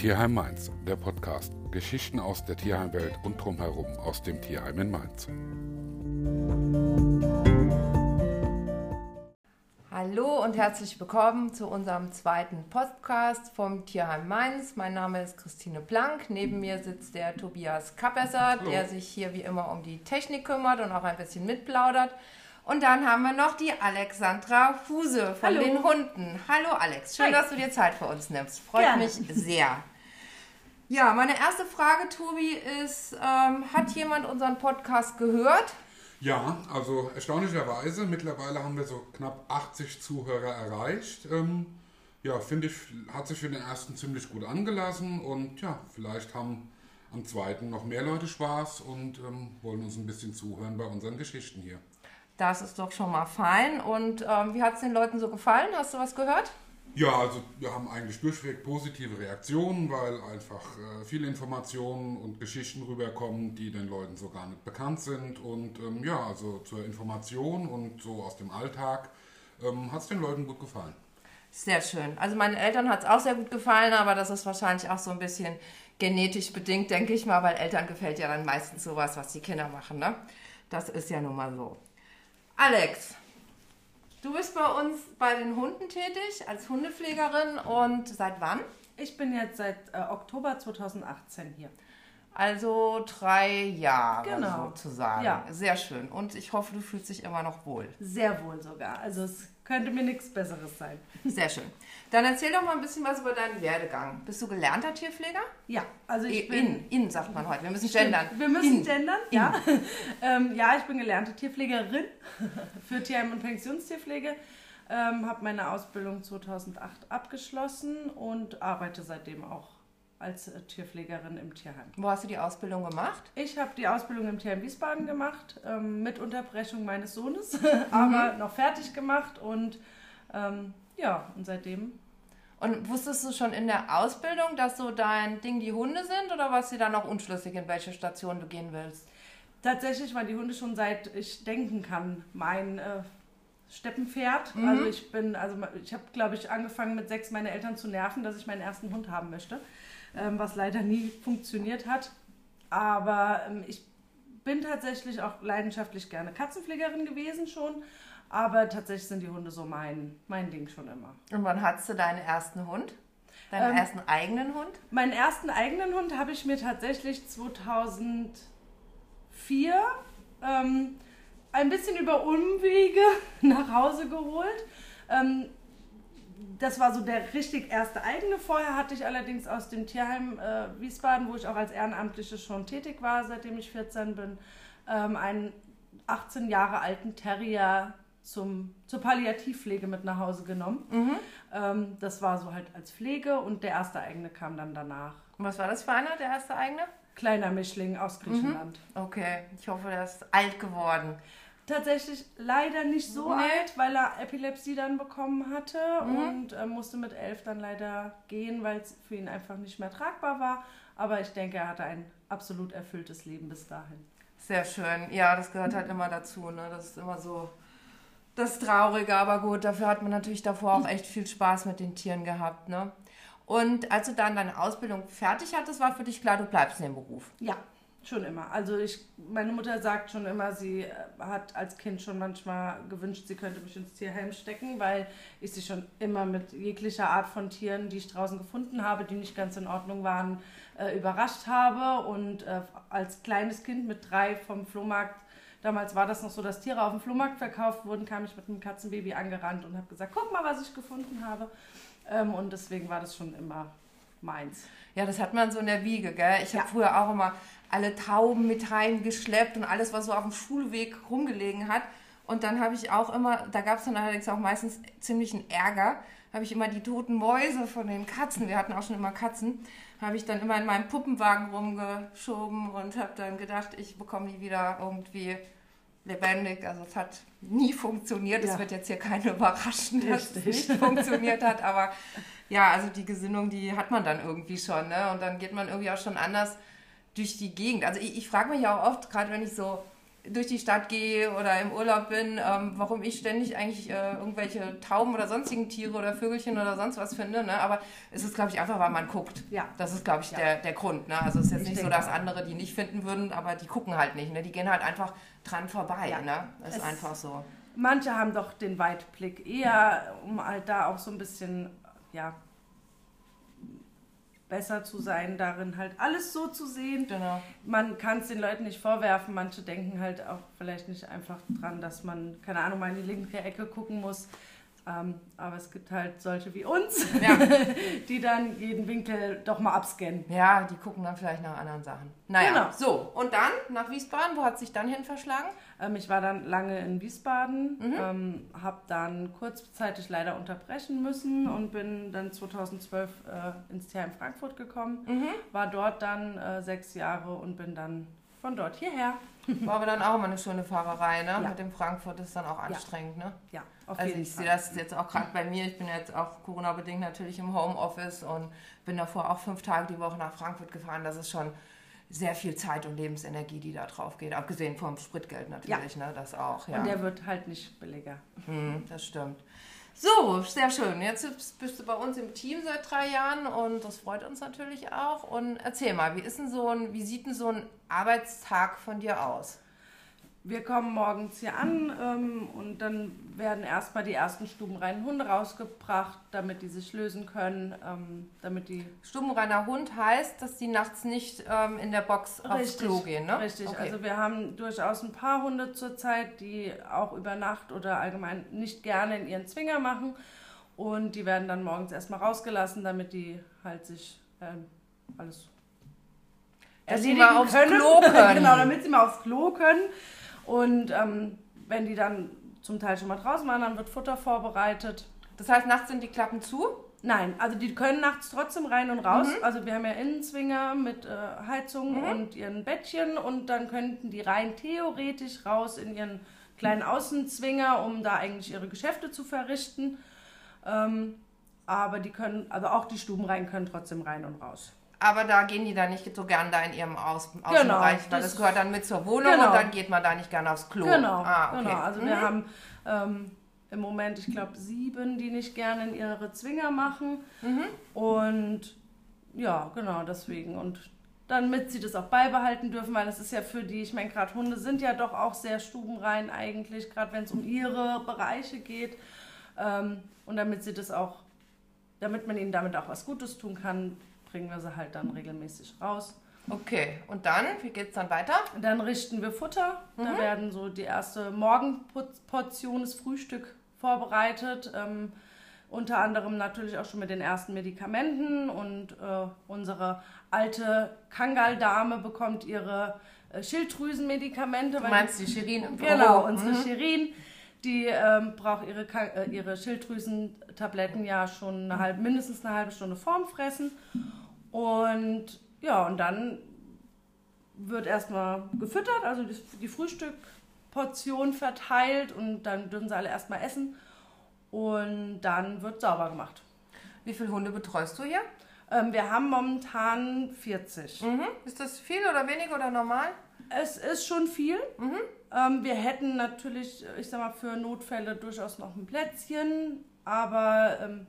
Tierheim Mainz, der Podcast. Geschichten aus der Tierheimwelt und drumherum aus dem Tierheim in Mainz. Hallo und herzlich willkommen zu unserem zweiten Podcast vom Tierheim Mainz. Mein Name ist Christine Plank. Neben mir sitzt der Tobias Kapesser, der sich hier wie immer um die Technik kümmert und auch ein bisschen mitplaudert. Und dann haben wir noch die Alexandra Huse von Hallo. den Hunden. Hallo Alex, schön, Hi. dass du dir Zeit für uns nimmst. Freut Gerne. mich sehr. Ja, meine erste Frage, Tobi, ist, ähm, hat jemand unseren Podcast gehört? Ja, also erstaunlicherweise, mittlerweile haben wir so knapp 80 Zuhörer erreicht. Ähm, ja, finde ich, hat sich für den ersten ziemlich gut angelassen und ja, vielleicht haben am zweiten noch mehr Leute Spaß und ähm, wollen uns ein bisschen zuhören bei unseren Geschichten hier. Das ist doch schon mal fein. Und ähm, wie hat es den Leuten so gefallen? Hast du was gehört? Ja, also wir haben eigentlich durchweg positive Reaktionen, weil einfach äh, viele Informationen und Geschichten rüberkommen, die den Leuten so gar nicht bekannt sind. Und ähm, ja, also zur Information und so aus dem Alltag ähm, hat es den Leuten gut gefallen. Sehr schön. Also meinen Eltern hat es auch sehr gut gefallen, aber das ist wahrscheinlich auch so ein bisschen genetisch bedingt, denke ich mal, weil Eltern gefällt ja dann meistens sowas, was die Kinder machen. Ne? Das ist ja nun mal so. Alex, du bist bei uns bei den Hunden tätig als Hundepflegerin und seit wann? Ich bin jetzt seit äh, Oktober 2018 hier. Also drei Jahre Genau. sozusagen. Ja. Sehr schön. Und ich hoffe, du fühlst dich immer noch wohl. Sehr wohl sogar. Also es könnte mir nichts Besseres sein. Sehr schön. Dann erzähl doch mal ein bisschen was über deinen Werdegang. Bist du gelernter Tierpfleger? Ja, also ich bin... in, in sagt man heute. Wir müssen Stimmt, gendern. Wir müssen in. gendern, ja. ähm, ja, ich bin gelernte Tierpflegerin für Tierheim- und Pensionstierpflege. Ähm, habe meine Ausbildung 2008 abgeschlossen und arbeite seitdem auch als äh, Tierpflegerin im Tierheim. Wo hast du die Ausbildung gemacht? Ich habe die Ausbildung im Tierheim Wiesbaden gemacht, ähm, mit Unterbrechung meines Sohnes, aber noch fertig gemacht und ähm, ja, und seitdem. Und wusstest du schon in der Ausbildung, dass so dein Ding die Hunde sind oder warst du da noch unschlüssig, in welche Station du gehen willst? Tatsächlich waren die Hunde schon seit ich denken kann mein äh, Steppenpferd. Also ich bin, also ich habe, glaube ich, angefangen mit sechs meine Eltern zu nerven, dass ich meinen ersten Hund haben möchte, ähm, was leider nie funktioniert hat. Aber ähm, ich bin tatsächlich auch leidenschaftlich gerne Katzenpflegerin gewesen schon. Aber tatsächlich sind die Hunde so mein, mein Ding schon immer. Und wann hattest du deinen ersten Hund? Deinen Ähm, ersten eigenen Hund? Meinen ersten eigenen Hund habe ich mir tatsächlich 2004 ähm, ein bisschen über Umwege nach Hause geholt. Ähm, das war so der richtig erste eigene. Vorher hatte ich allerdings aus dem Tierheim äh, Wiesbaden, wo ich auch als Ehrenamtliche schon tätig war, seitdem ich 14 bin, ähm, einen 18 Jahre alten Terrier zum, zur Palliativpflege mit nach Hause genommen. Ähm, das war so halt als Pflege und der erste eigene kam dann danach. Und was war das für einer, der erste eigene? Kleiner Mischling aus Griechenland. Okay, ich hoffe, der ist alt geworden. Tatsächlich leider nicht so Nee. alt, weil er Epilepsie dann bekommen hatte und äh, musste mit elf dann leider gehen, weil es für ihn einfach nicht mehr tragbar war. Aber ich denke, er hatte ein absolut erfülltes Leben bis dahin. Sehr schön. Ja, das gehört halt immer dazu. Ne? Das ist immer so das Traurige, aber gut, dafür hat man natürlich davor auch echt viel Spaß mit den Tieren gehabt. Ne? Und als du dann deine Ausbildung fertig hattest, war für dich klar, du bleibst in dem Beruf. Ja, schon immer. Also ich, meine Mutter sagt schon immer, sie äh, hat als Kind schon manchmal gewünscht, sie könnte mich ins Tierheim stecken, weil ich sie schon immer mit jeglicher Art von Tieren, die ich draußen gefunden habe, die nicht ganz in Ordnung waren, äh, überrascht habe. Und äh, als kleines Kind mit drei vom Flohmarkt, damals war das noch so, dass Tiere auf dem Flohmarkt verkauft wurden, kam ich mit einem Katzenbaby angerannt und habe gesagt, guck mal, was ich gefunden habe. Ähm, und deswegen war das schon immer meins. Ja, das hat man so in der Wiege, gell? Ich habe Ja. früher auch immer alle Tauben mit heimgeschleppt und alles, was so auf dem Schulweg rumgelegen hat. Und dann habe ich auch immer, da gab es dann allerdings auch meistens ziemlichen Ärger, habe ich immer die toten Mäuse von den Katzen, wir hatten auch schon immer Katzen, habe ich dann immer in meinem Puppenwagen rumgeschoben und habe dann gedacht, ich bekomme die wieder irgendwie lebendig. Also es hat nie funktioniert. Es Ja. wird jetzt hier keine überraschen, dass es Richtig. nicht funktioniert hat. Aber ja, also die Gesinnung, die hat man dann irgendwie schon. Ne? Und dann geht man irgendwie auch schon anders durch die Gegend. Also ich, ich frage mich ja auch oft, gerade wenn ich so durch die Stadt gehe oder im Urlaub bin, ähm, warum ich ständig eigentlich äh, irgendwelche Tauben oder sonstigen Tiere oder Vögelchen oder sonst was finde. Ne? Aber es ist, glaube ich, einfach, weil man guckt. Ja. Das ist, glaube ich, Ja. der, der Grund. Ne? Also es ist jetzt Ich nicht so, dass andere die nicht finden würden, aber die gucken halt nicht. Ne? Die gehen halt einfach dran vorbei. Ja. Ne? Das ist Es- einfach so. Manche haben doch den Weitblick eher, um halt da auch so ein bisschen, ja, besser zu sein, darin halt alles so zu sehen. Genau. Man kann es den Leuten nicht vorwerfen. Manche denken halt auch vielleicht nicht einfach dran, dass man, keine Ahnung, mal in die linke Ecke gucken muss. Ähm, aber es gibt halt solche wie uns, Ja. die dann jeden Winkel doch mal abscannen. ja, die gucken dann vielleicht nach anderen Sachen. Naja, Genau. so. Und dann nach Wiesbaden, wo hat sich dann hin verschlagen? Ähm, ich war dann lange in Wiesbaden, Mhm. ähm, habe dann kurzzeitig leider unterbrechen müssen und bin dann 2012 äh, ins in Frankfurt gekommen. Mhm. War dort dann äh, sechs Jahre und bin dann von dort hierher. War aber dann auch immer eine schöne Fahrerei, ne? Ja. Mit dem Frankfurt ist dann auch anstrengend, ne? Ja, auf Also jeden ich Fall. sehe das jetzt auch gerade bei mir. Ich bin jetzt auch Corona-bedingt natürlich im Homeoffice und bin davor auch fünf Tage die Woche nach Frankfurt gefahren. Das ist schon sehr viel Zeit und Lebensenergie, die da drauf geht. Abgesehen vom Spritgeld natürlich, ne? Das auch, ja. Und der wird halt nicht billiger. Hm, das stimmt. So, sehr schön. Jetzt bist- du bei uns im Team seit drei Jahren und das freut uns natürlich auch. Und erzähl mal, wie ist denn so ein, wie sieht denn so ein Arbeitstag von dir aus? Wir kommen morgens hier an ähm, und dann werden erstmal die ersten stubenreinen Hunde rausgebracht, damit die sich lösen können, ähm, damit die Stubenreiner Hund heißt, dass die nachts nicht ähm, in der Box aufs Richtig, Klo gehen, ne? Richtig, Okay. also wir haben durchaus ein paar Hunde zurzeit, die auch über Nacht oder allgemein nicht gerne in ihren Zwinger machen. Und die werden dann morgens erstmal rausgelassen, damit die halt sich ähm, alles Dass sie mal aufs Klo können. genau, damit sie mal aufs Klo können. Und ähm, wenn die dann zum Teil schon mal draußen waren, dann wird Futter vorbereitet. Das heißt, nachts sind die Klappen zu? Nein, also die können nachts trotzdem rein und raus. Mhm. Also wir haben ja Innenzwinger mit äh, Heizung und ihren Bettchen und dann könnten die rein theoretisch raus in ihren kleinen Außenzwinger, um da eigentlich ihre Geschäfte zu verrichten. Ähm, aber die können, also auch die Stubenreihen können trotzdem rein und raus. Aber da gehen die dann nicht so gern da in ihrem Aus Außenbereich, weil das- das gehört dann mit zur Wohnung Genau. und dann geht man da nicht gern aufs Klo. Genau, ah, okay. genau. Also wir Mhm. haben ähm, im Moment, ich glaube, sieben, die nicht gerne in ihre Zwinger machen. Mhm. Und ja, genau, deswegen. Und damit sie das auch beibehalten dürfen, weil das ist ja für die, ich meine, gerade Hunde sind ja doch auch sehr stubenrein eigentlich, gerade wenn es um ihre Bereiche geht. Ähm, und damit sie das auch, damit man ihnen damit auch was Gutes tun kann, bringen wir sie halt dann regelmäßig raus. Okay, und dann, wie geht's dann weiter? Dann richten wir Futter. Da werden so die erste Morgenportion, das Frühstück vorbereitet. Ähm, unter anderem natürlich auch schon mit den ersten Medikamenten. Und äh, unsere alte Kangal-Dame bekommt ihre äh, Schilddrüsenmedikamente. Du meinst die Shirin im Genau, Büro? unsere Mhm. Shirin, die ähm, braucht ihre, äh, ihre Schilddrüsentabletten ja schon eine halbe, mindestens eine halbe Stunde vorm Fressen. Und ja, und dann wird erstmal gefüttert, also die, Frühstückportion verteilt und dann dürfen sie alle erstmal essen. Und dann wird sauber gemacht. Wie viele Hunde betreust du hier? Ähm, wir haben momentan 40. Mhm. Ist das viel oder wenig oder normal? Es ist schon viel. Ähm, wir hätten natürlich, ich sag mal, für Notfälle durchaus noch ein Plätzchen, aber ähm,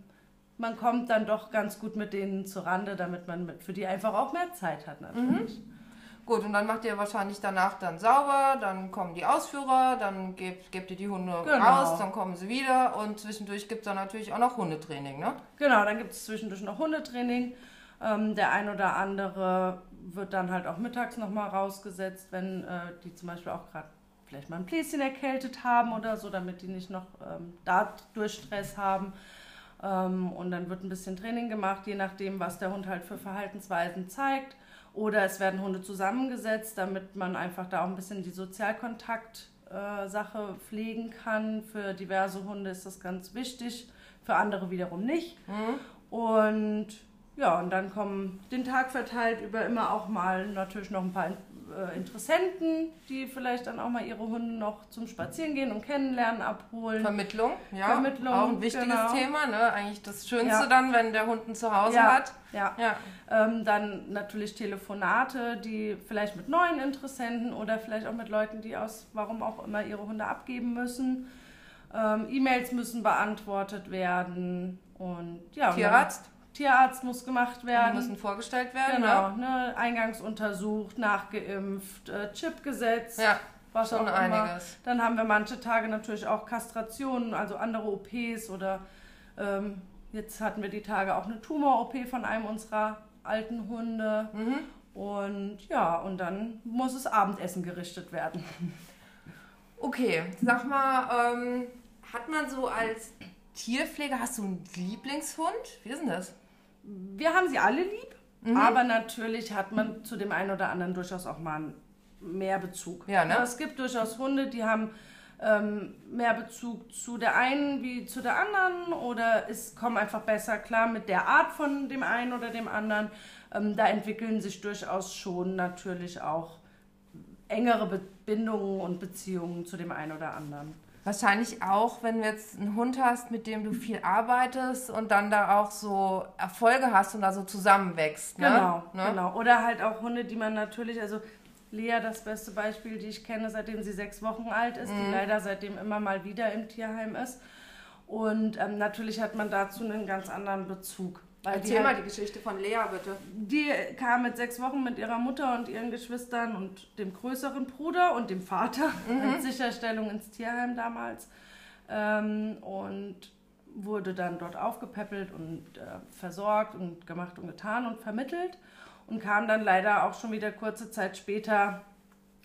man kommt dann doch ganz gut mit denen zur Rande, damit man mit, für die einfach auch mehr Zeit hat natürlich. Gut, und dann macht ihr wahrscheinlich danach dann sauber, dann kommen die Ausführer, dann gebt, gebt ihr die Hunde Genau. raus, dann kommen sie wieder und zwischendurch gibt es dann natürlich auch noch Hundetraining, ne? Genau, dann gibt es zwischendurch noch Hundetraining. Ähm, der ein oder andere wird dann halt auch mittags nochmal rausgesetzt, wenn äh, die zum Beispiel auch gerade vielleicht mal ein Bläschen erkältet haben oder so, damit die nicht noch ähm, dadurch Stress haben. Ähm, und dann wird ein bisschen Training gemacht, je nachdem, was der Hund halt für Verhaltensweisen zeigt. Oder es werden Hunde zusammengesetzt, damit man einfach da auch ein bisschen die Sozialkontakt-Sache pflegen kann. Für diverse Hunde ist das ganz wichtig, für andere wiederum nicht. Und ja, und dann kommen den Tag verteilt über immer auch mal natürlich noch ein paar äh, Interessenten, die vielleicht dann auch mal ihre Hunde noch zum Spazierengehen und Kennenlernen abholen. Vermittlung, ja. Vermittlung, Auch ein wichtiges genau. Thema, ne? Eigentlich das Schönste Ja. dann, wenn der Hund ein Zuhause Ja. hat. Ja. Ja. Ähm, dann natürlich Telefonate, die vielleicht mit neuen Interessenten oder vielleicht auch mit Leuten, die aus warum auch immer ihre Hunde abgeben müssen. Ähm, E-Mails müssen beantwortet werden und ja. und Tierarzt, Dann, Tierarzt muss gemacht die werden. müssen vorgestellt werden. Genau, Ne? eingangs untersucht, nachgeimpft, äh, Chip gesetzt, Ja, was schon auch immer. einiges. Dann haben wir manche Tage natürlich auch Kastrationen, also andere OPs oder ähm, jetzt hatten wir die Tage auch eine Tumor-OP von einem unserer alten Hunde. Mhm. Und ja, und dann muss das Abendessen gerichtet werden. Okay, sag mal, ähm, hat man so als Tierpfleger, hast du einen Lieblingshund? Wie ist denn das? Wir haben sie alle lieb, aber natürlich hat man zu dem einen oder anderen durchaus auch mal mehr Bezug. Ja, ne? Es gibt durchaus Hunde, die haben ähm, mehr Bezug zu der einen wie zu der anderen oder es kommen einfach besser klar mit der Art von dem einen oder dem anderen. Ähm, da entwickeln sich durchaus schon natürlich auch engere Bindungen und Beziehungen zu dem einen oder anderen. Wahrscheinlich auch, wenn du jetzt einen Hund hast, mit dem du viel arbeitest und dann da auch so Erfolge hast und da so zusammenwächst. Ne? Genau, ne? genau. Oder halt auch Hunde, die man natürlich, also Lea, das beste Beispiel, die ich kenne, seitdem sie sechs Wochen alt ist, Mhm. die leider seitdem immer mal wieder im Tierheim ist. Und ähm, natürlich hat man dazu einen ganz anderen Bezug. Weil Erzähl die, mal halt, die Geschichte von Lea, bitte. die kam mit sechs Wochen mit ihrer Mutter und ihren Geschwistern und dem größeren Bruder und dem Vater Mhm. als Sicherstellung ins Tierheim damals. Ähm, und wurde dann dort aufgepäppelt und äh, versorgt und gemacht und getan und vermittelt und kam dann leider auch schon wieder kurze Zeit später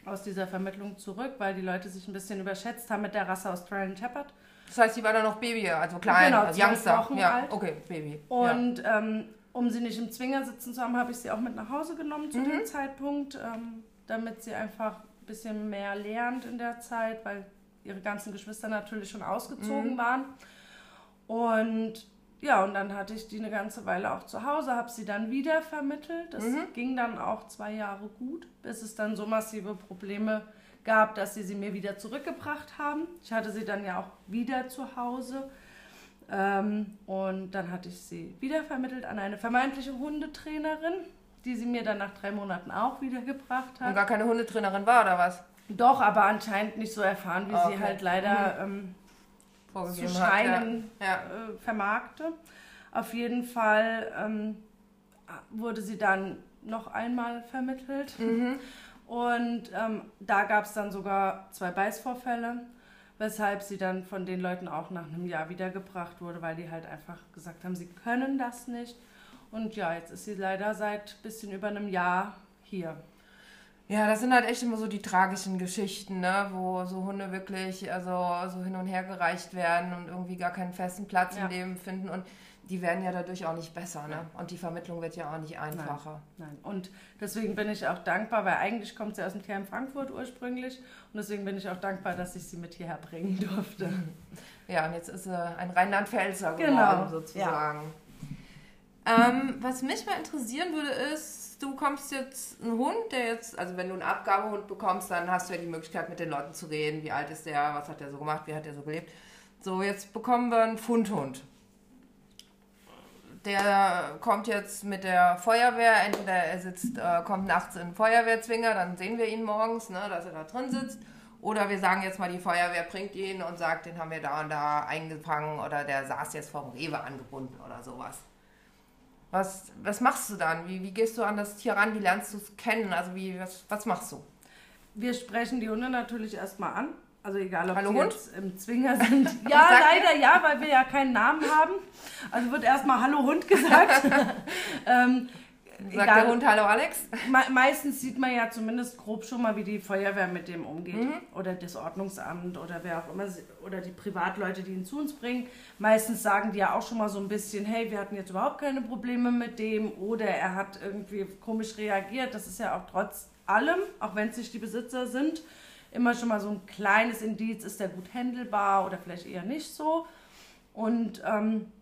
aus dieser Vermittlung zurück, weil die Leute sich ein bisschen überschätzt haben mit der Rasse Australian Shepherd. Das heißt, sie war dann noch Baby, also klein, Genau, also Youngster. Wochen ja, alt. okay, Baby. ja. Und ähm, um sie nicht im Zwinger sitzen zu haben, habe ich sie auch mit nach Hause genommen zu dem Zeitpunkt, ähm, damit sie einfach ein bisschen mehr lernt in der Zeit, weil ihre ganzen Geschwister natürlich schon ausgezogen waren. Und ja, und dann hatte ich die eine ganze Weile auch zu Hause, habe sie dann wieder vermittelt. Das ging dann auch zwei Jahre gut, bis es dann so massive Probleme gab, dass sie sie mir wieder zurückgebracht haben. Ich hatte sie dann ja auch wieder zu Hause. Ähm, und dann hatte ich sie wieder vermittelt an eine vermeintliche Hundetrainerin, die sie mir dann nach drei Monaten auch wiedergebracht Und hat. gar keine Hundetrainerin war, oder was? Doch, aber anscheinend nicht so erfahren, wie Okay. sie halt leider ähm, zu scheinen. Ja. Ja. äh, vermarkte. Auf jeden Fall ähm, wurde sie dann noch einmal vermittelt. Mhm. Und ähm, da gab es dann sogar zwei Beißvorfälle, weshalb sie dann von den Leuten auch nach einem Jahr wiedergebracht wurde, weil die halt einfach gesagt haben, sie können das nicht. Und ja, jetzt ist sie leider seit bisschen über einem Jahr hier. Ja, das sind halt echt immer so die tragischen Geschichten, ne? wo so Hunde wirklich also so hin und her gereicht werden und irgendwie gar keinen festen Platz Ja. im Leben finden und die werden ja dadurch auch nicht besser, ne? Und die Vermittlung wird ja auch nicht einfacher. Nein. Und deswegen bin ich auch dankbar, weil eigentlich kommt sie aus dem Tierheim Frankfurt ursprünglich. Und deswegen bin ich auch dankbar, dass ich sie mit hierher bringen durfte. Ja, und jetzt ist sie ein Rheinland-Pfälzer geworden, Genau, sozusagen. Ähm, was mich mal interessieren würde, ist, du bekommst jetzt einen Hund, der jetzt, also wenn du einen Abgabehund bekommst, dann hast du ja die Möglichkeit, mit den Leuten zu reden. Wie alt ist der, was hat der so gemacht, wie hat der so gelebt. So, jetzt bekommen wir einen Fundhund. Der kommt jetzt mit der Feuerwehr, entweder er sitzt, äh, kommt nachts in den Feuerwehrzwinger, dann sehen wir ihn morgens, ne, dass er da drin sitzt. Oder wir sagen jetzt mal, die Feuerwehr bringt ihn und sagt, den haben wir da und da eingefangen oder der saß jetzt vom Rewe angebunden oder sowas. Was, was machst du dann? Wie, wie gehst du an das Tier ran? Wie lernst du es kennen? Also wie, was, was machst du? Wir sprechen die Hunde natürlich erstmal an. Also egal, ob Hallo, sie Hund? jetzt im Zwinger sind. Ja, leider ja, weil wir ja keinen Namen haben. Also wird erstmal Hallo Hund gesagt. ähm, Sagt der Hund Hallo Alex? Me meistens sieht man ja zumindest grob schon mal, wie die Feuerwehr mit dem umgeht. Oder das Ordnungsamt oder wer auch immer. Oder die Privatleute, die ihn zu uns bringen. Meistens sagen die ja auch schon mal so ein bisschen, hey, wir hatten jetzt überhaupt keine Probleme mit dem. Oder er hat irgendwie komisch reagiert. Das ist ja auch trotz allem, auch wenn es nicht die Besitzer sind, immer schon mal so ein kleines Indiz, ist der gut handelbar oder vielleicht eher nicht so. Und ähm,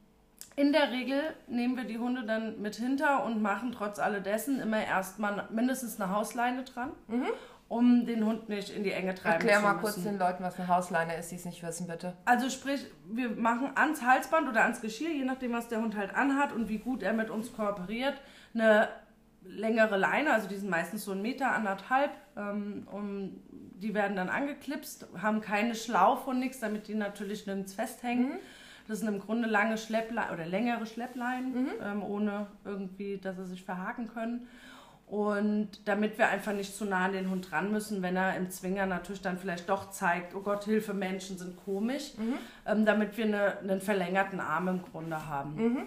In der Regel nehmen wir die Hunde dann mit hinter und machen trotz alledessen immer erstmal mindestens eine Hausleine dran, mhm. um den Hund nicht in die Enge treiben Erklär zu müssen. Erklär mal kurz den Leuten, was eine Hausleine ist, die es nicht wissen, bitte. Also sprich, wir machen ans Halsband oder ans Geschirr, je nachdem, was der Hund halt anhat und wie gut er mit uns kooperiert, eine längere Leine, also die sind meistens so ein Meter, anderthalb, ähm, und die werden dann angeklipst, haben keine Schlaufe und nichts, damit die natürlich nirgends festhängen. Mhm. Das sind im Grunde lange Schleppleinen oder längere Schleppleinen, mhm. ähm, ohne irgendwie, dass sie sich verhaken können. Und damit wir einfach nicht zu nah an den Hund ran müssen, wenn er im Zwinger natürlich dann vielleicht doch zeigt, oh Gott, Hilfe, Menschen sind komisch, mhm. ähm, damit wir eine, einen verlängerten Arm im Grunde haben. Mhm.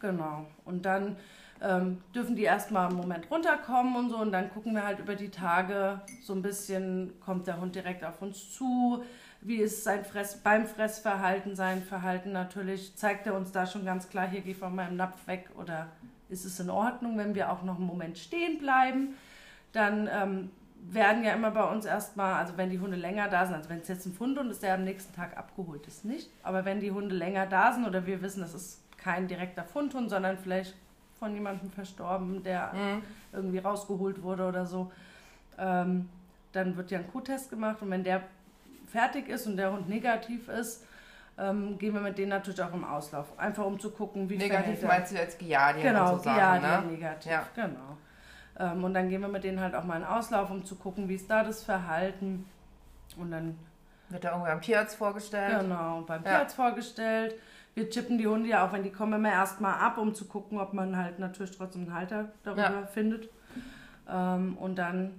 Genau. Und dann ähm, dürfen die erstmal einen Moment runterkommen und so und dann gucken wir halt über die Tage so ein bisschen, kommt der Hund direkt auf uns zu, wie ist sein Fress, beim Fressverhalten, sein Verhalten natürlich, zeigt er uns da schon ganz klar, hier geh von meinem Napf weg oder ist es in Ordnung, wenn wir auch noch einen Moment stehen bleiben. Dann ähm, werden ja immer bei uns erstmal, also wenn die Hunde länger da sind, also wenn es jetzt ein Fundhund ist, der am nächsten Tag abgeholt ist, nicht. Aber wenn die Hunde länger da sind oder wir wissen, das ist kein direkter Fundhund, sondern vielleicht von jemandem verstorben, der mhm. irgendwie rausgeholt wurde oder so, ähm, dann wird ja ein Q-Test gemacht und wenn der fertig ist und der Hund negativ ist, ähm, gehen wir mit denen natürlich auch im Auslauf. Einfach um zu gucken, wie Negativ meinst du jetzt Giardien Genau, so Giardien ne? negativ, ja. genau. Ähm, und dann gehen wir mit denen halt auch mal in Auslauf, um zu gucken, wie ist da das Verhalten. Und dann wird er irgendwie beim Tierarzt vorgestellt. Genau, beim Tierarzt ja. vorgestellt. Wir chippen die Hunde ja auch, wenn die kommen, immer erstmal ab, um zu gucken, ob man halt natürlich trotzdem einen Halter darüber ja. findet. Ähm, und dann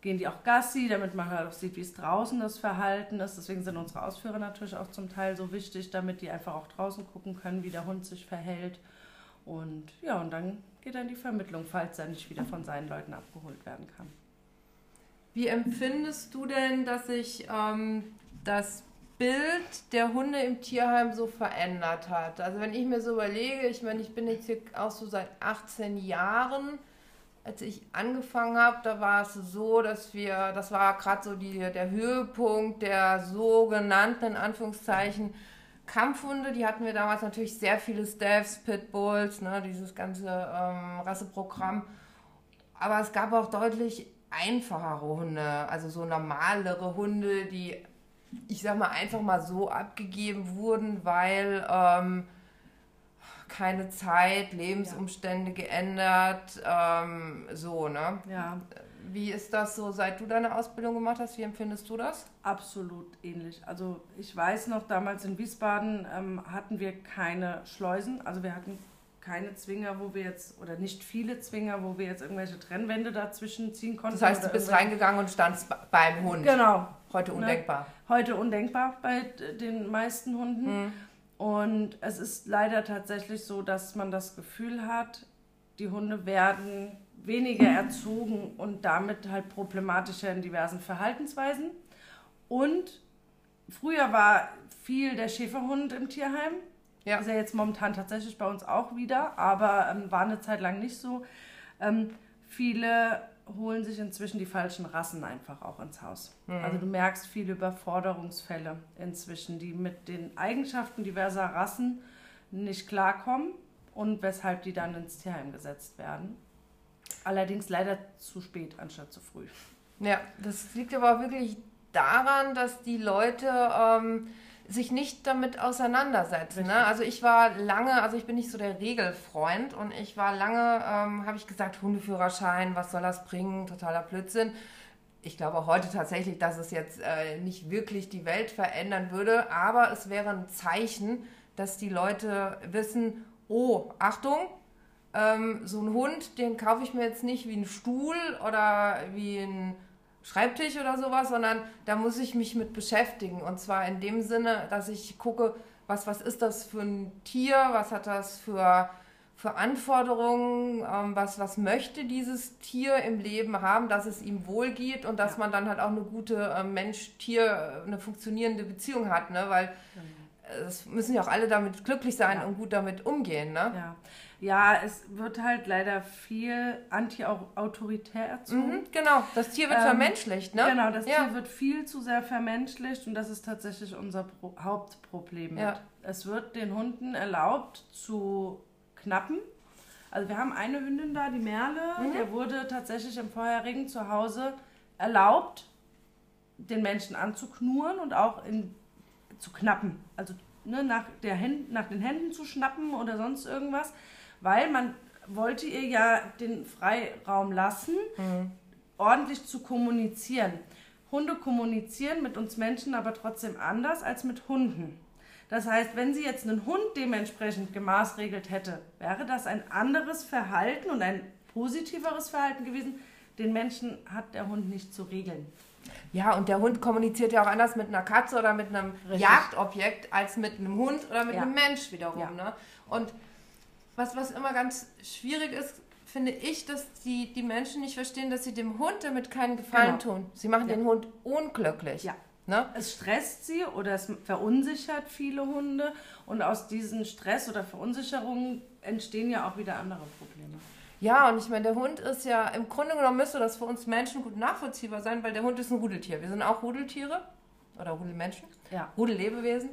gehen die auch Gassi, damit man halt auch sieht, wie es draußen das Verhalten ist. Deswegen sind unsere Ausführer natürlich auch zum Teil so wichtig, damit die einfach auch draußen gucken können, wie der Hund sich verhält. Und ja, und dann geht dann die Vermittlung, falls er nicht wieder von seinen Leuten abgeholt werden kann. Wie empfindest du denn, dass sich ähm, das Bild der Hunde im Tierheim so verändert hat? Also wenn ich mir so überlege, ich meine, ich bin jetzt hier auch so seit 18 Jahren als ich angefangen habe, da war es so, dass wir, das war gerade so die, der Höhepunkt der sogenannten, in Anführungszeichen, Kampfhunde. Die hatten wir damals natürlich sehr viele Staffs, Pitbulls, ne, dieses ganze ähm, Rasseprogramm. Aber es gab auch deutlich einfachere Hunde, also so normalere Hunde, die, ich sag mal, einfach mal so abgegeben wurden, weil. Ähm, keine Zeit, Lebensumstände ja. geändert, ähm, so, ne? Ja. Wie ist das so, seit du deine Ausbildung gemacht hast? Wie empfindest du das? Absolut ähnlich. Also ich weiß noch, damals in Wiesbaden ähm, hatten wir keine Schleusen, also wir hatten keine Zwinger, wo wir jetzt, oder nicht viele Zwinger, wo wir jetzt irgendwelche Trennwände dazwischen ziehen konnten. Das heißt, du bist reingegangen und standst beim Hund. Genau. Heute ne? undenkbar. Ne? Heute undenkbar bei den meisten Hunden. Mhm. Und es ist leider tatsächlich so, dass man das Gefühl hat, die Hunde werden weniger erzogen und damit halt problematischer in diversen Verhaltensweisen. Und früher war viel der Schäferhund im Tierheim. Ja. Ist ja jetzt momentan tatsächlich bei uns auch wieder, aber ähm, war eine Zeit lang nicht so. Ähm, viele holen sich inzwischen die falschen Rassen einfach auch ins Haus. Mhm. Also du merkst viele Überforderungsfälle inzwischen, die mit den Eigenschaften diverser Rassen nicht klarkommen und weshalb die dann ins Tierheim gesetzt werden. Allerdings leider zu spät anstatt zu früh. Ja, das liegt aber auch wirklich daran, dass die Leute ähm, sich nicht damit auseinandersetzen. Ne? Also ich war lange, also ich bin nicht so der Regelfreund und ich war lange, ähm, habe ich gesagt, Hundeführerschein, was soll das bringen, totaler Blödsinn. Ich glaube heute tatsächlich, dass es jetzt äh, nicht wirklich die Welt verändern würde, aber es wäre ein Zeichen, dass die Leute wissen, oh, Achtung, ähm, so ein Hund, den kaufe ich mir jetzt nicht wie ein Stuhl oder wie ein Schreibtisch oder sowas, sondern da muss ich mich mit beschäftigen. Und zwar in dem Sinne, dass ich gucke, was, was ist das für ein Tier, was hat das für, für Anforderungen, ähm, was, was möchte dieses Tier im Leben haben, dass es ihm wohl geht und dass ja. man dann halt auch eine gute äh, Mensch-Tier, eine funktionierende Beziehung hat. Ne? Weil es müssen ja auch alle damit glücklich sein Ja. und gut damit umgehen, ne? Ja. ja, es wird halt leider viel anti-autoritär erzogen. Mhm, genau, das Tier wird Ähm, vermenschlicht, ne? Genau, das ja. Tier wird viel zu sehr vermenschlicht und das ist tatsächlich unser Pro Hauptproblem. Mit. Ja. Es wird den Hunden erlaubt zu knappen. Also wir haben eine Hündin da, die Merle, Mhm. der wurde tatsächlich im vorherigen Zuhause erlaubt, den Menschen anzuknurren und auch in, zu knappen. Also ne, nach, der Händ, nach den Händen zu schnappen oder sonst irgendwas, weil man wollte ihr ja den Freiraum lassen, ordentlich zu kommunizieren. Hunde kommunizieren mit uns Menschen aber trotzdem anders als mit Hunden. Das heißt, wenn sie jetzt einen Hund dementsprechend gemaßregelt hätte, wäre das ein anderes Verhalten und ein positiveres Verhalten gewesen. Den Menschen hat der Hund nicht zu regeln. Ja, und der Hund kommuniziert ja auch anders mit einer Katze oder mit einem Richtig. Jagdobjekt als mit einem Hund oder mit Ja. einem Mensch wiederum. Ja. Ne? Und was, was immer ganz schwierig ist, finde ich, dass die, die Menschen nicht verstehen, dass sie dem Hund damit keinen Gefallen Genau. tun. Sie machen Ja. den Hund unglücklich. Ja. Ne? Es stresst sie oder es verunsichert viele Hunde und aus diesen Stress oder Verunsicherungen entstehen ja auch wieder andere Probleme. Ja, und ich meine, der Hund ist ja, im Grunde genommen müsste das für uns Menschen gut nachvollziehbar sein, weil der Hund ist ein Rudeltier. Wir sind auch Rudeltiere oder Rudelmenschen, Ja. Rudellebewesen.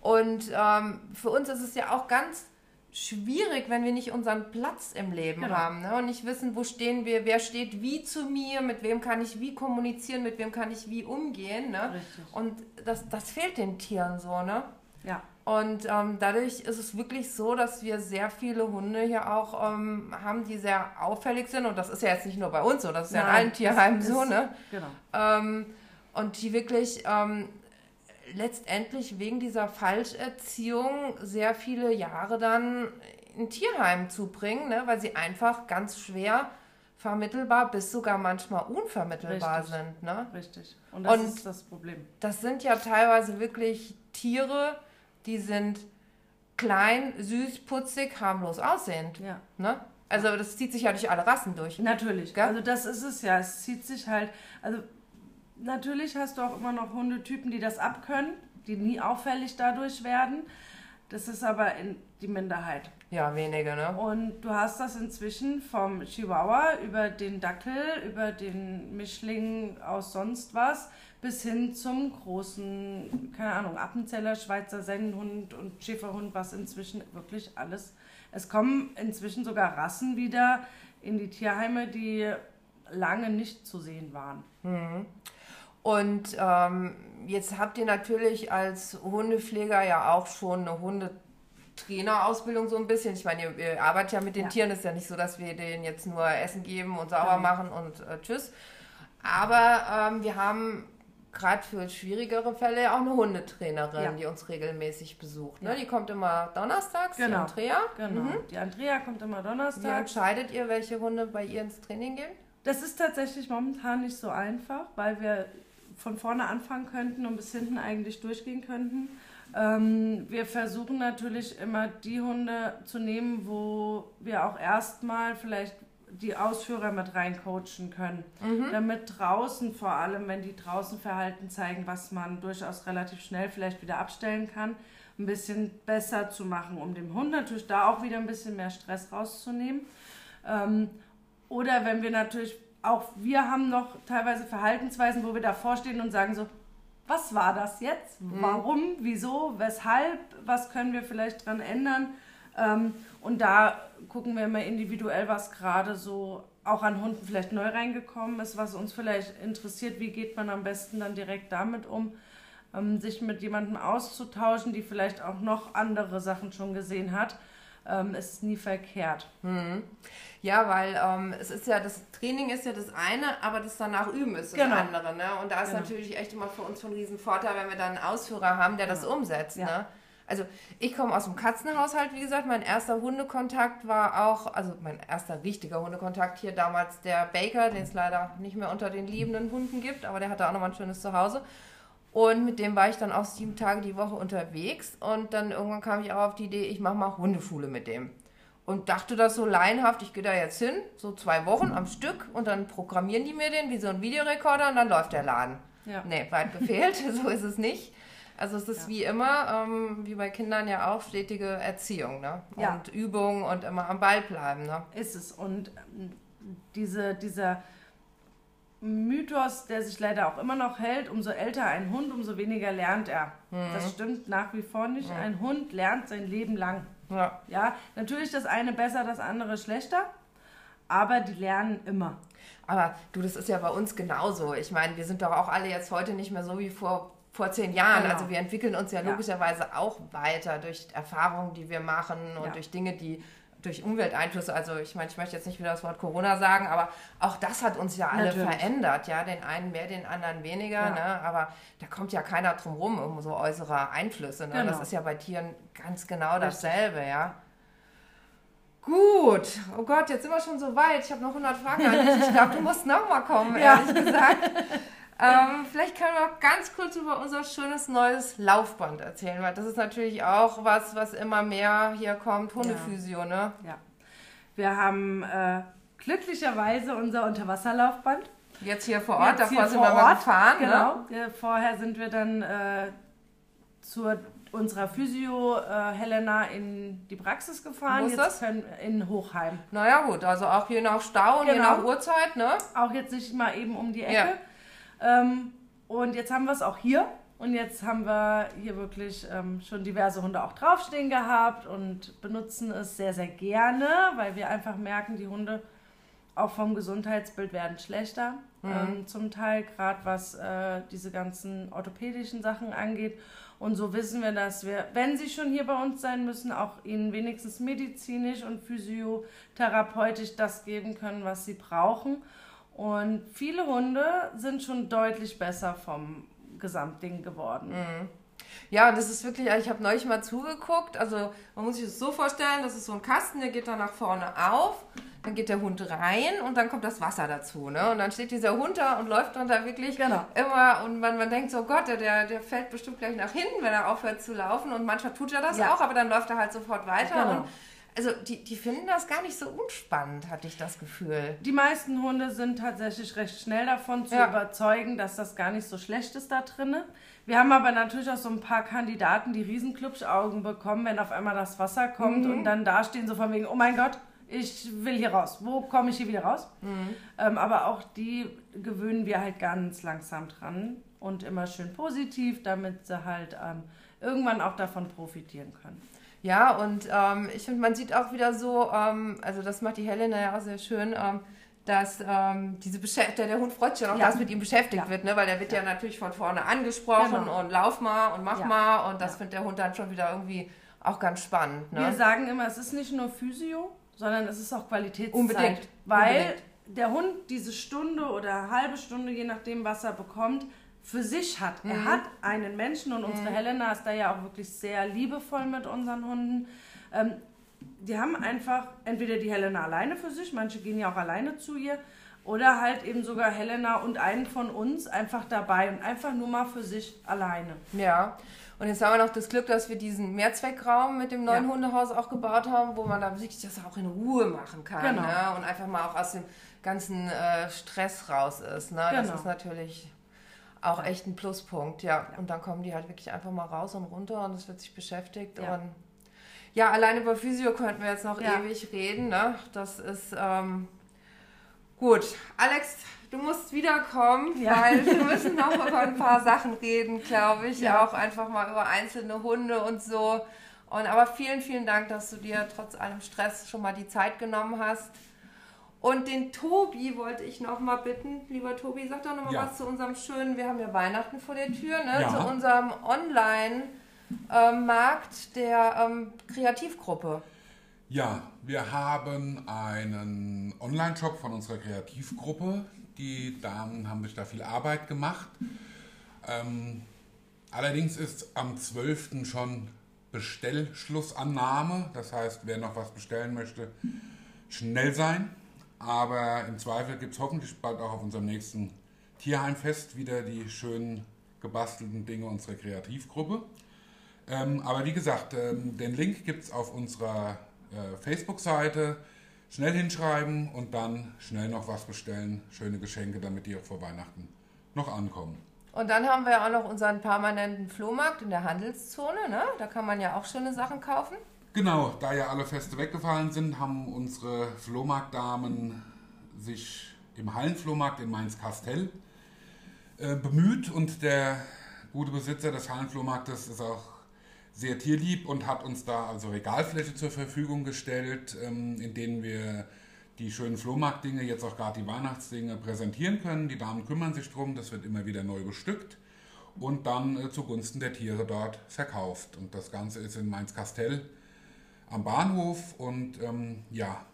Und ähm, für uns ist es ja auch ganz schwierig, wenn wir nicht unseren Platz im Leben Genau. haben ne? und nicht wissen, wo stehen wir, wer steht wie zu mir, mit wem kann ich wie kommunizieren, mit wem kann ich wie umgehen. Ne? Richtig. Und das, das fehlt den Tieren so, ne? Ja. Und ähm, dadurch ist es wirklich so, dass wir sehr viele Hunde hier auch ähm, haben, die sehr auffällig sind. Und das ist ja jetzt nicht nur bei uns so, das ist ja in Nein, allen Tierheimen es so, ist- ne? Genau. Ähm, und die wirklich ähm, letztendlich wegen dieser Falscherziehung sehr viele Jahre dann in Tierheim zubringen, ne? weil sie einfach ganz schwer vermittelbar bis sogar manchmal unvermittelbar Richtig. sind. Ne? Richtig. Und das Und- ist das Problem. Das sind ja teilweise wirklich Tiere, die sind klein, süß, putzig, harmlos aussehend. Ja. Ne? Also das zieht sich ja durch alle Rassen durch. Natürlich. Gell? Also das ist es ja. Es zieht sich halt. Also natürlich hast du auch immer noch Hundetypen, die das abkönnen, die nie auffällig dadurch werden. Das ist aber die Minderheit. Ja, wenige, ne? Und du hast das inzwischen vom Chihuahua über den Dackel, über den Mischling aus sonst was, bis hin zum großen, keine Ahnung, Appenzeller, Schweizer Sennenhund und Schäferhund, was inzwischen wirklich alles. Es kommen inzwischen sogar Rassen wieder in die Tierheime, die lange nicht zu sehen waren. Und ähm, jetzt habt ihr natürlich als Hundepfleger ja auch schon eine Hundetrainerausbildung so ein bisschen. Ich meine, ihr, ihr arbeitet ja mit den Ja. Tieren. ist ja nicht so, dass wir denen jetzt nur Essen geben und sauber Ja. machen und äh, tschüss. Aber ähm, wir haben gerade für schwierigere Fälle auch eine Hundetrainerin, Ja. die uns regelmäßig besucht. Ne? Ja. Die kommt immer donnerstags, die Genau. Andrea. Genau. Mhm. Die Andrea kommt immer Wie Donnerstag. entscheidet ihr, welche Hunde bei ihr ins Training gehen? Das ist tatsächlich momentan nicht so einfach, weil wir von vorne anfangen könnten und bis hinten eigentlich durchgehen könnten. Ähm, wir versuchen natürlich immer die Hunde zu nehmen, wo wir auch erstmal vielleicht die Ausführer mit reincoachen können. Damit draußen vor allem, wenn die draußen Verhalten zeigen, was man durchaus relativ schnell vielleicht wieder abstellen kann, ein bisschen besser zu machen, um dem Hund natürlich da auch wieder ein bisschen mehr Stress rauszunehmen. Ähm, oder wenn wir natürlich, auch wir haben noch teilweise Verhaltensweisen, wo wir davor stehen und sagen so, was war das jetzt? Warum? Wieso? Weshalb? Was können wir vielleicht dran ändern? Ähm, und da gucken wir immer individuell, was gerade so auch an Hunden vielleicht neu reingekommen ist, was uns vielleicht interessiert. Wie geht man am besten dann direkt damit um? Ähm, sich mit jemandem auszutauschen, die vielleicht auch noch andere Sachen schon gesehen hat, ähm, ist nie verkehrt. Ja, weil ähm, es ist ja, das Training ist ja das eine, aber das danach üben ist das Genau. andere. Ne? Und da ist Genau. natürlich echt immer für uns von riesen Vorteil, wenn wir dann einen Ausführer haben, der das umsetzt. Ja. Ne? Also ich komme aus dem Katzenhaushalt, wie gesagt, mein erster Hundekontakt war auch, also mein erster richtiger Hundekontakt hier damals der Baker, den es leider nicht mehr unter den liebenden Hunden gibt, aber der hatte auch nochmal ein schönes Zuhause. Und mit dem war ich dann auch sieben Tage die Woche unterwegs und dann irgendwann kam ich auch auf die Idee, ich mache mal Hundeschule mit dem. Und dachte das so laienhaft, ich gehe da jetzt hin, so zwei Wochen am Stück und dann programmieren die mir den wie so ein Videorekorder und dann läuft der Laden. Ja. Nee, weit gefehlt, so ist es nicht. Also es ist ja. wie immer, ähm, wie bei Kindern ja auch, stetige Erziehung, ne? Ja. Und Übung und immer am Ball bleiben, ne? Ist es. Und ähm, diese, dieser Mythos, der sich leider auch immer noch hält, umso älter ein Hund, umso weniger lernt er. Mhm. Das stimmt nach wie vor nicht. Mhm. Ein Hund lernt sein Leben lang. Ja. ja, natürlich das eine besser, das andere schlechter, aber die lernen immer. Aber du, das ist ja bei uns genauso. Ich meine, wir sind doch auch alle jetzt heute nicht mehr so wie vor, vor zehn Jahren. Genau. Also wir entwickeln uns ja, ja, logischerweise auch weiter durch Erfahrungen, die wir machen und ja. durch Dinge, die durch Umwelteinflüsse, also ich meine, ich möchte jetzt nicht wieder das Wort Corona sagen, aber auch das hat uns ja alle Natürlich. verändert, ja, den einen mehr, den anderen weniger, ja. ne? aber da kommt ja keiner drum rum, um so äußere Einflüsse, ne? Genau. das ist ja bei Tieren ganz genau dasselbe, ja. Gut, oh Gott, jetzt sind wir schon so weit. Ich habe noch 100 Fragen an dich. Ich glaube, du musst nochmal kommen, ja. ehrlich gesagt. Ähm, vielleicht können wir auch ganz kurz über unser schönes neues Laufband erzählen, weil das ist natürlich auch was, was immer mehr hier kommt. Hundephysio, ja. ne? Ja. Wir haben äh, glücklicherweise unser Unterwasserlaufband. Jetzt hier vor Ort, Jetzt davor sind wir Ort, mal gefahren. Ne? Genau. Ne? Vorher sind wir dann äh, zur unserer Physio äh, Helena in die Praxis gefahren. Wo ist jetzt das? Können, in Hochheim. Naja gut, also auch je nach Stau und genau. je nach Uhrzeit, ne? Auch jetzt nicht mal eben um die Ecke. Ja. Ähm, und jetzt haben wir es auch hier. Und jetzt haben wir hier wirklich ähm, schon diverse Hunde auch draufstehen gehabt und benutzen es sehr, sehr gerne, weil wir einfach merken, die Hunde auch vom Gesundheitsbild werden schlechter. Mhm. Ähm, zum Teil gerade was äh, diese ganzen orthopädischen Sachen angeht. Und so wissen wir, dass wir, wenn sie schon hier bei uns sein müssen, auch ihnen wenigstens medizinisch und physiotherapeutisch das geben können, was sie brauchen. Und viele Hunde sind schon deutlich besser vom Gesamtding geworden. Mhm. Ja, das ist wirklich, ich habe neulich mal zugeguckt. Also man muss sich das so vorstellen, das ist so ein Kasten, der geht dann nach vorne auf dann geht der Hund rein und dann kommt das Wasser dazu. Ne? Und dann steht dieser Hund da und läuft dann da wirklich genau. immer und man, man denkt so, Gott, der, der fällt bestimmt gleich nach hinten, wenn er aufhört zu laufen. Und manchmal tut er das ja. auch, aber dann läuft er halt sofort weiter. Genau. Und also die, die finden das gar nicht so unspannend, hatte ich das Gefühl. Die meisten Hunde sind tatsächlich recht schnell davon zu ja. überzeugen, dass das gar nicht so schlecht ist da drinnen. Wir haben aber natürlich auch so ein paar Kandidaten, die Riesenklubschaugen bekommen, wenn auf einmal das Wasser kommt mhm. und dann da stehen so von wegen, oh mein Gott, ich will hier raus. Wo komme ich hier wieder raus? Mhm. Ähm, aber auch die gewöhnen wir halt ganz langsam dran und immer schön positiv, damit sie halt ähm, irgendwann auch davon profitieren können. Ja, und ähm, ich finde, man sieht auch wieder so, ähm, also das macht die Helena ja auch sehr schön, ähm, dass ähm, diese Beschäft der, der Hund freut sich auch, ja. dass mit ihm beschäftigt ja. wird, ne? weil der wird ja. ja natürlich von vorne angesprochen genau. und lauf mal und mach mal und das findet der Hund dann schon wieder irgendwie auch ganz spannend. Ne? Wir sagen immer, es ist nicht nur Physio, sondern es ist auch Qualitätszeit. Unbedingt. Weil Unbedingt. der Hund diese Stunde oder halbe Stunde, je nachdem, was er bekommt, für sich hat. Mhm. Er hat einen Menschen und unsere mhm. Helena ist da ja auch wirklich sehr liebevoll mit unseren Hunden. Ähm, die haben einfach entweder die Helena alleine für sich, manche gehen ja auch alleine zu ihr, oder halt eben sogar Helena und einen von uns einfach dabei und einfach nur mal für sich alleine. Ja. Und jetzt haben wir noch das Glück, dass wir diesen Mehrzweckraum mit dem neuen ja. Hundehaus auch gebaut haben, wo man da wirklich das auch in Ruhe machen kann. Genau. Ne? Und einfach mal auch aus dem ganzen äh, Stress raus ist. Ne? Genau. Das ist natürlich auch echt ein Pluspunkt, ja. ja. Und dann kommen die halt wirklich einfach mal raus und runter und es wird sich beschäftigt. Ja. Und ja, allein über Physio könnten wir jetzt noch ja. ewig reden. Ne? Das ist ähm, gut. Alex, du musst wiederkommen, ja. weil wir müssen noch über ein paar Sachen reden, glaube ich. Ja. Auch einfach mal über einzelne Hunde und so. Und aber vielen, vielen Dank, dass du dir trotz allem Stress schon mal die Zeit genommen hast. Und den Tobi wollte ich noch mal bitten. Lieber Tobi, sag doch noch mal ja. was zu unserem schönen, wir haben ja Weihnachten vor der Tür, ne? Ja. zu unserem Online-Markt der ähm, Kreativgruppe. Ja, wir haben einen Online-Shop von unserer Kreativgruppe, die Damen haben sich da viel Arbeit gemacht. Ähm, allerdings ist am 12. schon Bestellschlussannahme. Das heißt, wer noch was bestellen möchte, schnell sein. Aber im Zweifel gibt es hoffentlich bald auch auf unserem nächsten Tierheimfest wieder die schönen gebastelten Dinge unserer Kreativgruppe. Ähm, aber wie gesagt, ähm, den Link gibt es auf unserer äh, Facebook-Seite schnell hinschreiben und dann schnell noch was bestellen. Schöne Geschenke, damit die auch vor Weihnachten noch ankommen. Und dann haben wir auch noch unseren permanenten Flohmarkt in der Handelszone. Ne? Da kann man ja auch schöne Sachen kaufen. Genau, da ja alle Feste weggefallen sind, haben unsere Flohmarktdamen sich im Hallenflohmarkt in Mainz-Kastell äh, bemüht und der gute Besitzer des Hallenflohmarktes ist auch sehr tierlieb und hat uns da also Regalfläche zur Verfügung gestellt, ähm, in denen wir die schönen Flohmarktdinge, jetzt auch gerade die Weihnachtsdinge präsentieren können. Die Damen kümmern sich drum, das wird immer wieder neu bestückt und dann äh, zugunsten der Tiere dort verkauft. Und das Ganze ist in Mainz-Kastell am Bahnhof und ähm, ja,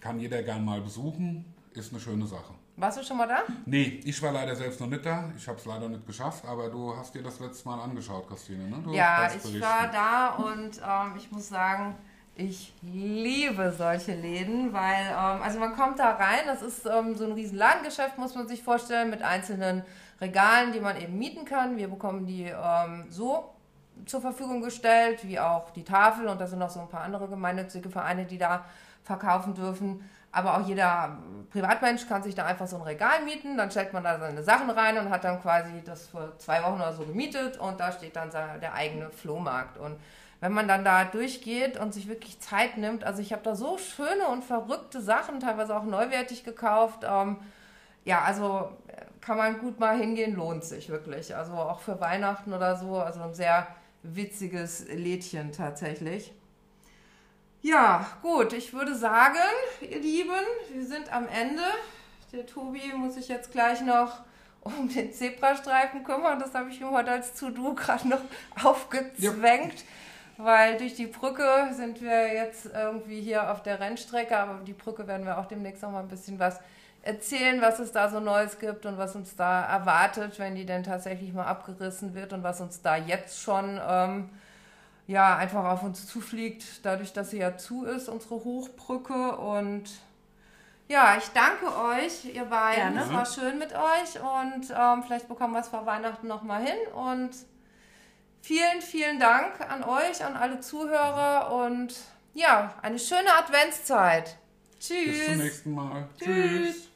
kann jeder gern mal besuchen, ist eine schöne Sache. Warst du schon mal da? Nee, ich war leider selbst noch nicht da. Ich habe es leider nicht geschafft, aber du hast dir das letzte Mal angeschaut, Christine, ne? Du ja, ich war da und ähm, ich muss sagen, ich liebe solche Läden, weil, ähm, also man kommt da rein, das ist ähm, so ein riesen Ladengeschäft, muss man sich vorstellen, mit einzelnen Regalen, die man eben mieten kann. Wir bekommen die ähm, so zur Verfügung gestellt, wie auch die Tafel und da sind noch so ein paar andere gemeinnützige Vereine, die da verkaufen dürfen. Aber auch jeder Privatmensch kann sich da einfach so ein Regal mieten, dann stellt man da seine Sachen rein und hat dann quasi das vor zwei Wochen oder so gemietet und da steht dann der eigene Flohmarkt. Und wenn man dann da durchgeht und sich wirklich Zeit nimmt, also ich habe da so schöne und verrückte Sachen, teilweise auch neuwertig gekauft. Ähm, ja, also kann man gut mal hingehen, lohnt sich wirklich. Also auch für Weihnachten oder so, also ein sehr witziges Lädchen tatsächlich. Ja, gut, ich würde sagen, ihr Lieben, wir sind am Ende. Der Tobi muss sich jetzt gleich noch um den Zebrastreifen kümmern. Das habe ich ihm heute als To-Do gerade noch aufgezwängt. Ja. Weil durch die Brücke sind wir jetzt irgendwie hier auf der Rennstrecke, aber die Brücke werden wir auch demnächst noch mal ein bisschen was erzählen, was es da so Neues gibt und was uns da erwartet, wenn die denn tatsächlich mal abgerissen wird und was uns da jetzt schon ähm, ja, einfach auf uns zufliegt, dadurch, dass sie ja zu ist, unsere Hochbrücke. Und ja, ich danke euch, ihr beiden. Es war schön mit euch und ähm, vielleicht bekommen wir es vor Weihnachten nochmal hin. Und vielen, vielen Dank an euch, an alle Zuhörer und ja, eine schöne Adventszeit. Tschüss. Bis zum nächsten Mal. Tschüss. Tschüss.